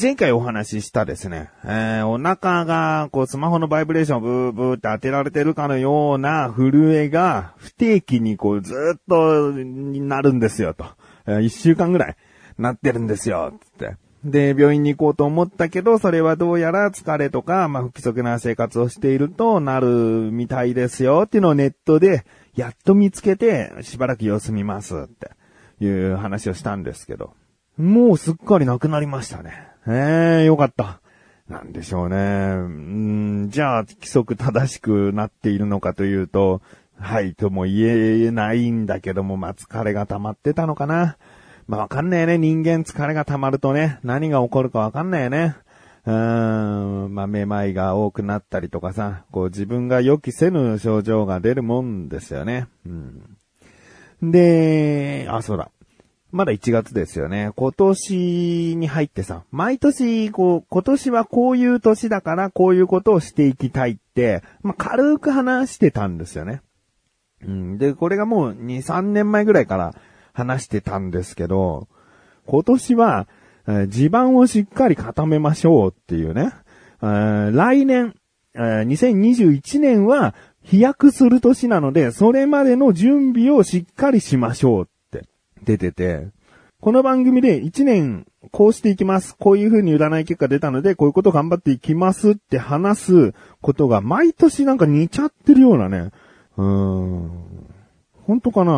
前回お話ししたですね、えー、お腹が、こう、スマホのバイブレーションブーブーって当てられてるかのような震えが、不定期にこう、ずっと、になるんですよ、と。えー、一週間ぐらい、なってるんですよ、つって。で、病院に行こうと思ったけど、それはどうやら疲れとか、まあ、不規則な生活をしているとなるみたいですよ、っていうのをネットで、やっと見つけて、しばらく様子見ます、っていう話をしたんですけど。もうすっかりなくなりましたね。ええー、よかった。なんでしょうね。んじゃあ、規則正しくなっているのかというと、はいとも言えないんだけども、まあ、疲れが溜まってたのかな。まあ、わかんないよね。人間疲れが溜まるとね、何が起こるかわかんないよね。うーん、まあ、めまいが多くなったりとかさ、こう自分が予期せぬ症状が出るもんですよね。うん。で、あ、そうだ。まだ1月ですよね。今年に入ってさ、毎年、こう、今年はこういう年だからこういうことをしていきたいって、まあ、軽く話してたんですよね。うん。で、これがもう2、3年前ぐらいから話してたんですけど、今年は、えー、地盤をしっかり固めましょうっていうね。えー、来年、えー、2021年は飛躍する年なので、それまでの準備をしっかりしましょう出てて、この番組で1年こうしていきます。こういう風に占い結果出たので、こういうこと頑張っていきますって話すことが毎年なんか似ちゃってるようなね。うーん。本当かな？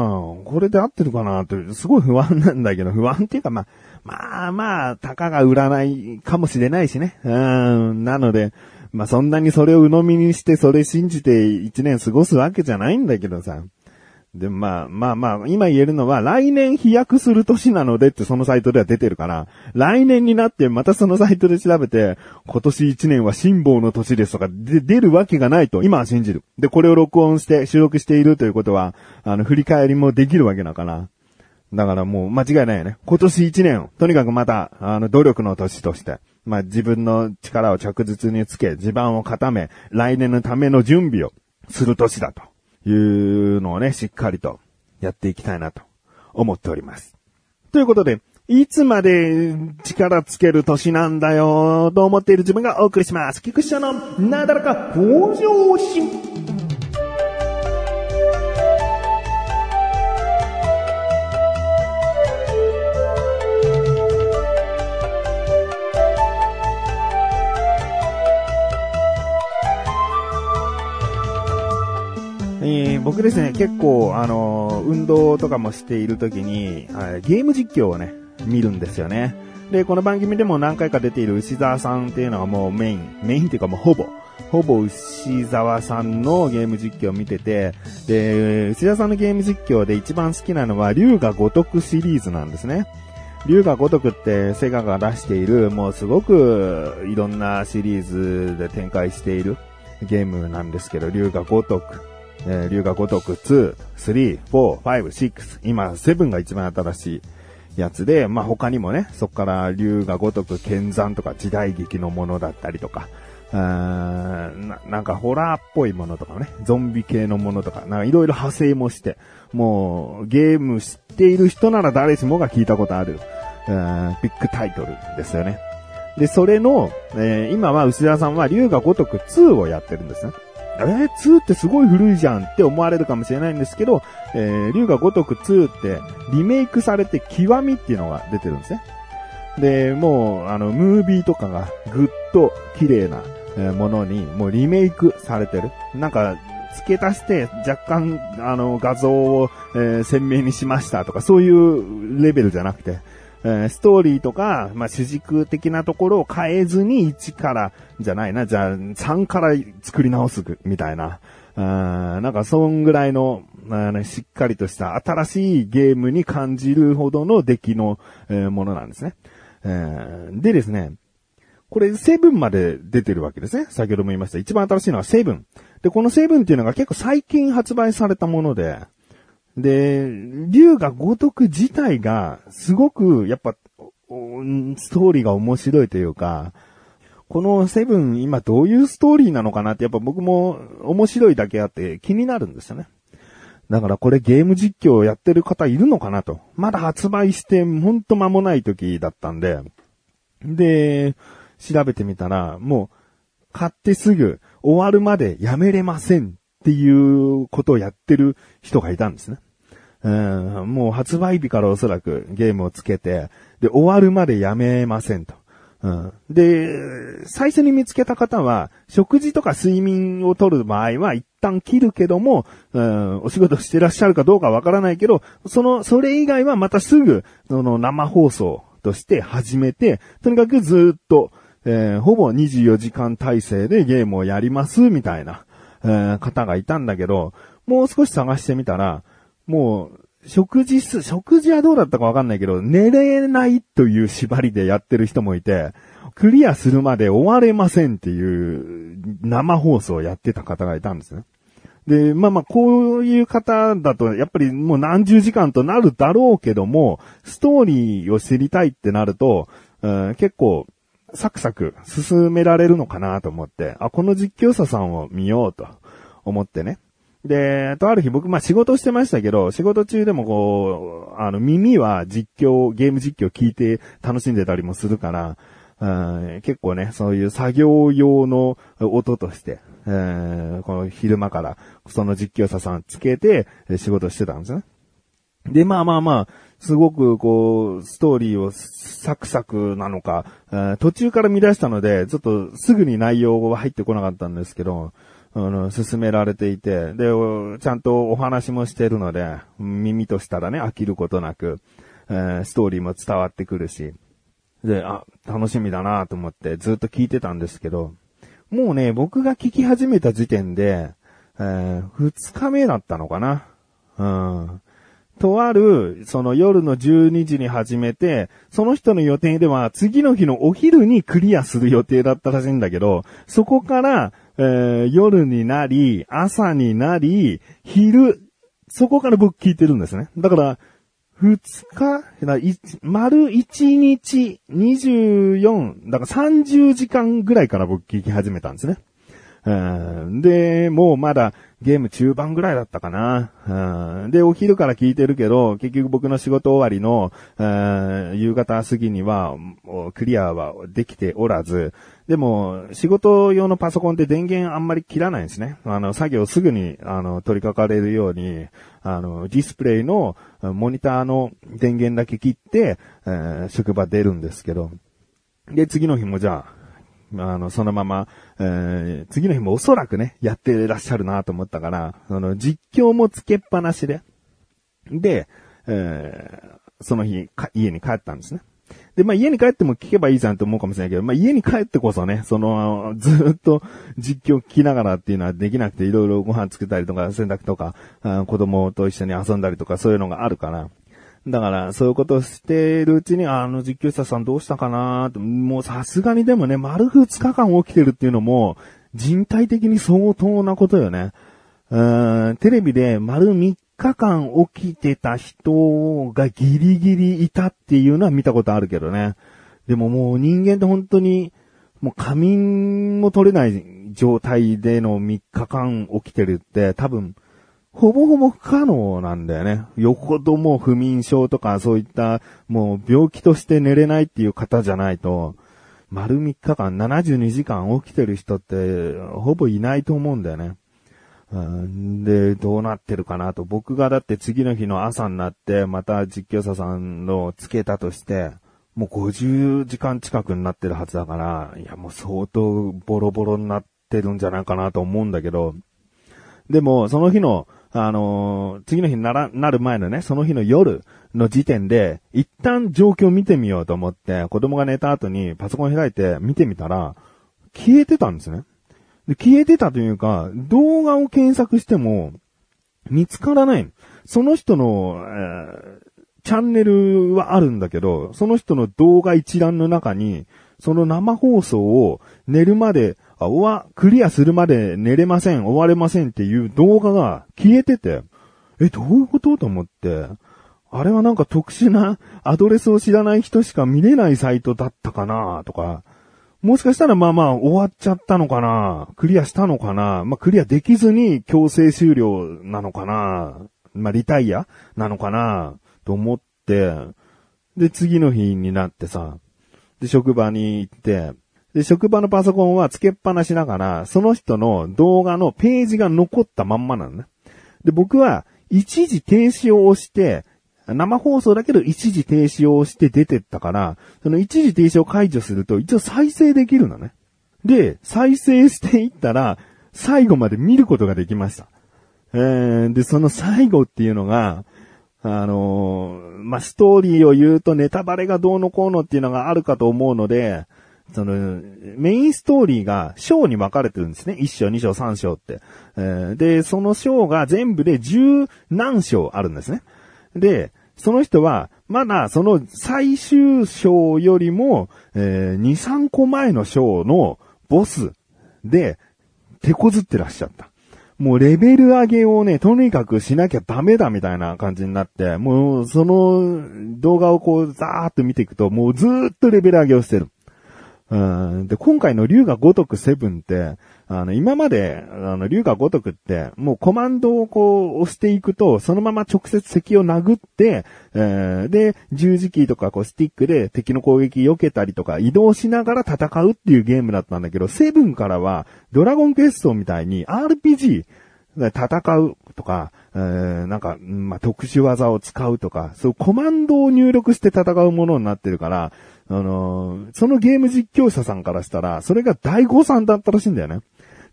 これで合ってるかなって、すごい不安なんだけど、不安っていうかまあ、まあまあ、たかが占いかもしれないしね。うーん。なので、まあそんなにそれを鵜呑みにしてそれ信じて1年過ごすわけじゃないんだけどさ。で、まあ、まあまあ、今言えるのは、来年飛躍する年なのでってそのサイトでは出てるから、来年になってまたそのサイトで調べて、今年1年は辛抱の年ですとか、で、出るわけがないと、今は信じる。で、これを録音して収録しているということは、あの、振り返りもできるわけだから。だからもう間違いないよね。今年1年、とにかくまた、あの、努力の年として、まあ自分の力を着実につけ、地盤を固め、来年のための準備をする年だと。いうのをね、しっかりとやっていきたいなと思っております。ということで、いつまで力つける年なんだよと思っている自分がお送りします。菊池のなだらか向上心。僕ですね、結構、あのー、運動とかもしている時に、ゲーム実況をね、見るんですよね。で、この番組でも何回か出ている牛沢さんっていうのはもうメイン、メインっていうかもうほぼ、ほぼ牛沢さんのゲーム実況を見てて、で、牛沢さんのゲーム実況で一番好きなのは、竜が如くシリーズなんですね。竜が如くってセガが出している、もうすごくいろんなシリーズで展開しているゲームなんですけど、竜が如く。えー、龍が如く2、3、4、5、6、今、7が一番新しいやつで、まあ、他にもね、そこから龍が如く剣山とか時代劇のものだったりとか、ななんかホラーっぽいものとかね、ゾンビ系のものとか、なんかいろいろ派生もして、もうゲーム知っている人なら誰しもが聞いたことある、ビッグタイトルですよね。で、それの、えー、今は牛田さんは龍が如く2をやってるんですね。えー、2ってすごい古いじゃんって思われるかもしれないんですけど、えー、竜が如く2ってリメイクされて極みっていうのが出てるんですね。で、もう、あの、ムービーとかがぐっと綺麗なものに、もうリメイクされてる。なんか、付け足して若干、あの、画像を、えー、鮮明にしましたとか、そういうレベルじゃなくて、え、ストーリーとか、まあ、主軸的なところを変えずに1からじゃないな、じゃあ3から作り直すみたいな。あなんか、そんぐらいの、あしっかりとした新しいゲームに感じるほどの出来の、え、ものなんですね。えー、でですね、これセブンまで出てるわけですね。先ほども言いました。一番新しいのはセブン。で、このセブンっていうのが結構最近発売されたもので、で、竜が如く自体が、すごく、やっぱ、ストーリーが面白いというか、このセブン今どういうストーリーなのかなってやっぱ僕も面白いだけあって気になるんですよね。だからこれゲーム実況をやってる方いるのかなと。まだ発売してほんと間もない時だったんで、で、調べてみたら、もう、買ってすぐ終わるまでやめれませんっていうことをやってる人がいたんですね。うん、もう発売日からおそらくゲームをつけて、で、終わるまでやめませんと。うん、で、最初に見つけた方は、食事とか睡眠をとる場合は一旦切るけども、うん、お仕事してらっしゃるかどうかわからないけど、その、それ以外はまたすぐ、その生放送として始めて、とにかくずっと、えー、ほぼ24時間体制でゲームをやります、みたいな、えー、方がいたんだけど、もう少し探してみたら、もう、食事す、食事はどうだったかわかんないけど、寝れないという縛りでやってる人もいて、クリアするまで終われませんっていう生放送をやってた方がいたんですね。で、まあまあ、こういう方だと、やっぱりもう何十時間となるだろうけども、ストーリーを知りたいってなると、うん、結構、サクサク進められるのかなと思って、あ、この実況者さんを見ようと思ってね。で、とある日僕、まあ仕事してましたけど、仕事中でもこう、あの耳は実況、ゲーム実況聞いて楽しんでたりもするから、結構ね、そういう作業用の音として、え、この昼間からその実況者さんつけて仕事してたんですね。で、まあまあまあ、すごくこう、ストーリーをサクサクなのか、途中から見出したので、ちょっとすぐに内容は入ってこなかったんですけど、あの、進められていて、で、ちゃんとお話もしてるので、耳としたらね、飽きることなく、えー、ストーリーも伝わってくるし、で、あ、楽しみだなと思ってずっと聞いてたんですけど、もうね、僕が聞き始めた時点で、えー、二日目だったのかな。うん。とある、その夜の12時に始めて、その人の予定では次の日のお昼にクリアする予定だったらしいんだけど、そこから、えー、夜になり、朝になり、昼、そこから僕聞いてるんですね。だから、二日丸一日24、だから30時間ぐらいから僕聞き始めたんですね。うんで、もうまだゲーム中盤ぐらいだったかな。うんで、お昼から聞いてるけど、結局僕の仕事終わりの、夕方過ぎには、クリアはできておらず、でも、仕事用のパソコンって電源あんまり切らないんですね。あの、作業すぐに、あの、取り掛かれるように、あの、ディスプレイの、モニターの電源だけ切って、えー、職場出るんですけど、で、次の日もじゃあ、あの、そのまま、えー、次の日もおそらくね、やってらっしゃるなと思ったから、その、実況もつけっぱなしで、で、えー、その日、家に帰ったんですね。で、まあ家に帰っても聞けばいいじゃんと思うかもしれないけど、まあ家に帰ってこそね、その、ずっと実況聞きながらっていうのはできなくて、いろいろご飯作ったりとか、洗濯とか、子供と一緒に遊んだりとか、そういうのがあるから、だから、そういうことをしているうちに、あの実況者さんどうしたかなと、もうさすがにでもね、丸2日間起きてるっていうのも、人体的に相当なことよね。うん、テレビで丸3日間起きてた人がギリギリいたっていうのは見たことあるけどね。でももう人間って本当に、もう仮眠も取れない状態での3日間起きてるって多分、ほぼほぼ不可能なんだよね。よほどもう不眠症とかそういったもう病気として寝れないっていう方じゃないと、丸3日間72時間起きてる人ってほぼいないと思うんだよね。で、どうなってるかなと。僕がだって次の日の朝になってまた実況者さんのつけたとして、もう50時間近くになってるはずだから、いやもう相当ボロボロになってるんじゃないかなと思うんだけど、でも、その日のあのー、次の日なら、なる前のね、その日の夜の時点で、一旦状況を見てみようと思って、子供が寝た後にパソコン開いて見てみたら、消えてたんですね。で消えてたというか、動画を検索しても、見つからない。その人の、えー、チャンネルはあるんだけど、その人の動画一覧の中に、その生放送を寝るまであ、おわ、クリアするまで寝れません、終われませんっていう動画が消えてて、え、どういうことと思って、あれはなんか特殊なアドレスを知らない人しか見れないサイトだったかなとか、もしかしたらまあまあ終わっちゃったのかなクリアしたのかなまあクリアできずに強制終了なのかなまあリタイアなのかなと思って、で次の日になってさ、で、職場に行って、で、職場のパソコンはつけっぱなしながら、その人の動画のページが残ったまんまなのね。で、僕は一時停止を押して、生放送だけど一時停止を押して出てったから、その一時停止を解除すると一応再生できるのね。で、再生していったら、最後まで見ることができました。えー、で、その最後っていうのが、あのーまあ、ストーリーを言うとネタバレがどうのこうのっていうのがあるかと思うので、その、メインストーリーが章に分かれてるんですね。1章、2章、3章って。えーで、その章が全部で十何章あるんですね。で、その人は、まだその最終章よりも、えー2、3個前の章のボスで手こずってらっしゃった。もうレベル上げをね、とにかくしなきゃダメだみたいな感じになって、もうその動画をこうザーっと見ていくと、もうずーっとレベル上げをしてる。で、今回の竜が如くセブンって、あの、今まで、あの、竜が如くって、もうコマンドをこう押していくと、そのまま直接敵を殴って、えーで、十字キーとかこうスティックで敵の攻撃避けたりとか移動しながら戦うっていうゲームだったんだけど、セブンからは、ドラゴンクエストみたいに RPG、戦うとか、えーなんか、まあ、特殊技を使うとか、そうコマンドを入力して戦うものになってるから、あのーそのゲーム実況者さんからしたら、それが大誤算だったらしいんだよね。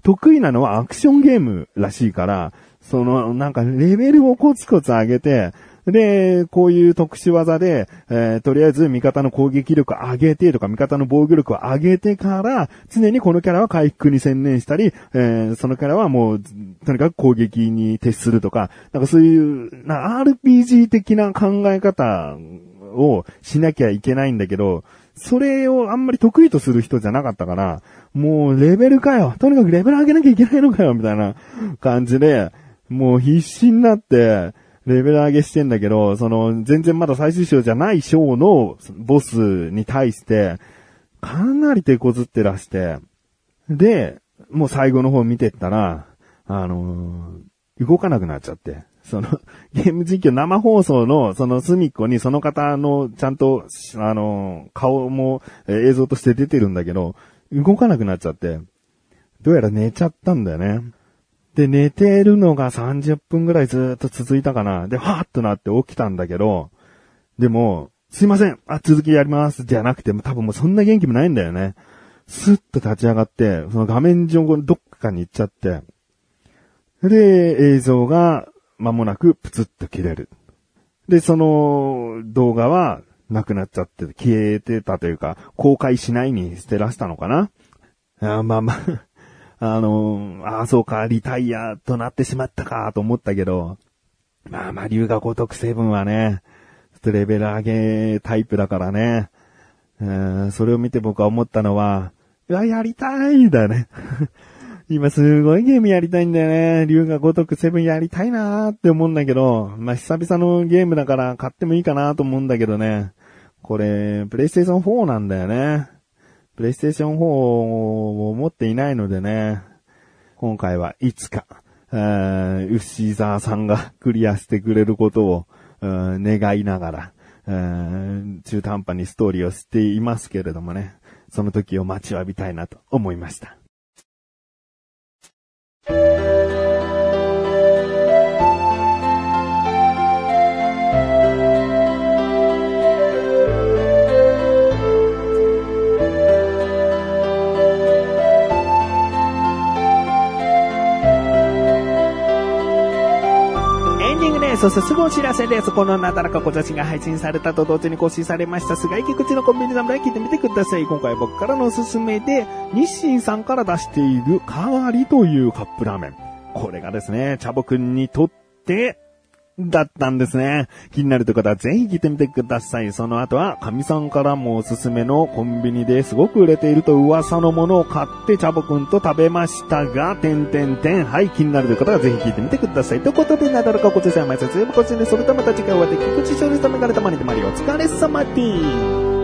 得意なのはアクションゲームらしいから、その、なんかレベルをコツコツ上げて、で、こういう特殊技で、えーとりあえず味方の攻撃力上げてとか、味方の防御力を上げてから、常にこのキャラは回復に専念したり、えーそのキャラはもう、とにかく攻撃に徹するとか、なんかそういう、な RPG 的な考え方をしなきゃいけないんだけど、それをあんまり得意とする人じゃなかったから、もうレベルかよ。とにかくレベル上げなきゃいけないのかよ、みたいな感じで、もう必死になって、レベル上げしてんだけど、その、全然まだ最終章じゃない章のボスに対して、かなり手こずってらして、で、もう最後の方見てったら、あのー動かなくなっちゃって、その、ゲーム実況生放送のその隅っこにその方のちゃんと、あの顔も映像として出てるんだけど、動かなくなっちゃって、どうやら寝ちゃったんだよね。で、寝てるのが30分ぐらいずっと続いたかな。で、はーっとなって起きたんだけど、でも、すいません、あ、続きやります、じゃなくて、多分もうそんな元気もないんだよね。スッと立ち上がって、その画面上のどっかに行っちゃって、で、映像が間もなくプツッと切れる。で、その動画はなくなっちゃって、消えてたというか、公開しないに捨てらしたのかなあまあまあ、あの、ああ、そうか、リタイアとなってしまったかと思ったけど、まあまあ、龍が如くセブンはね、ちょっとレベル上げタイプだからね。うんそれを見て僕は思ったのは、うわ、やりたいんだね。今すごいゲームやりたいんだよね。龍が如くセブンやりたいなーって思うんだけど、まあ久々のゲームだから買ってもいいかなと思うんだけどね。これ、プレイステーション4なんだよね。プレイステーション4を持っていないのでね。今回はいつか、えー、牛沢さんがクリアしてくれることを、うん願いながら、えー中途半端にストーリーをしていますけれどもね。その時を待ちわびたいなと思いました。そしてすぐお知らせです。このなだらか小写真が配信されたと同時に更新されました。菅井菊池のコンビニ侍聞いてみてください。今回僕からのおすすめで、日清さんから出している代わりというカップラーメン。これがですね、チャボくんにとって、だったんですね。気になるという方はぜひ聞いてみてください。その後は、神さんからもおすすめのコンビニですごく売れていると噂のものを買って、チャボくんと食べましたが、てんてんてん。はい、気になるという方はぜひ聞いてみてください。ということで、なだらかごちそうさまです。ごちそうで、それとまた次回お会いでき、菊池勝利さんがれたまにでまりお疲れ様です。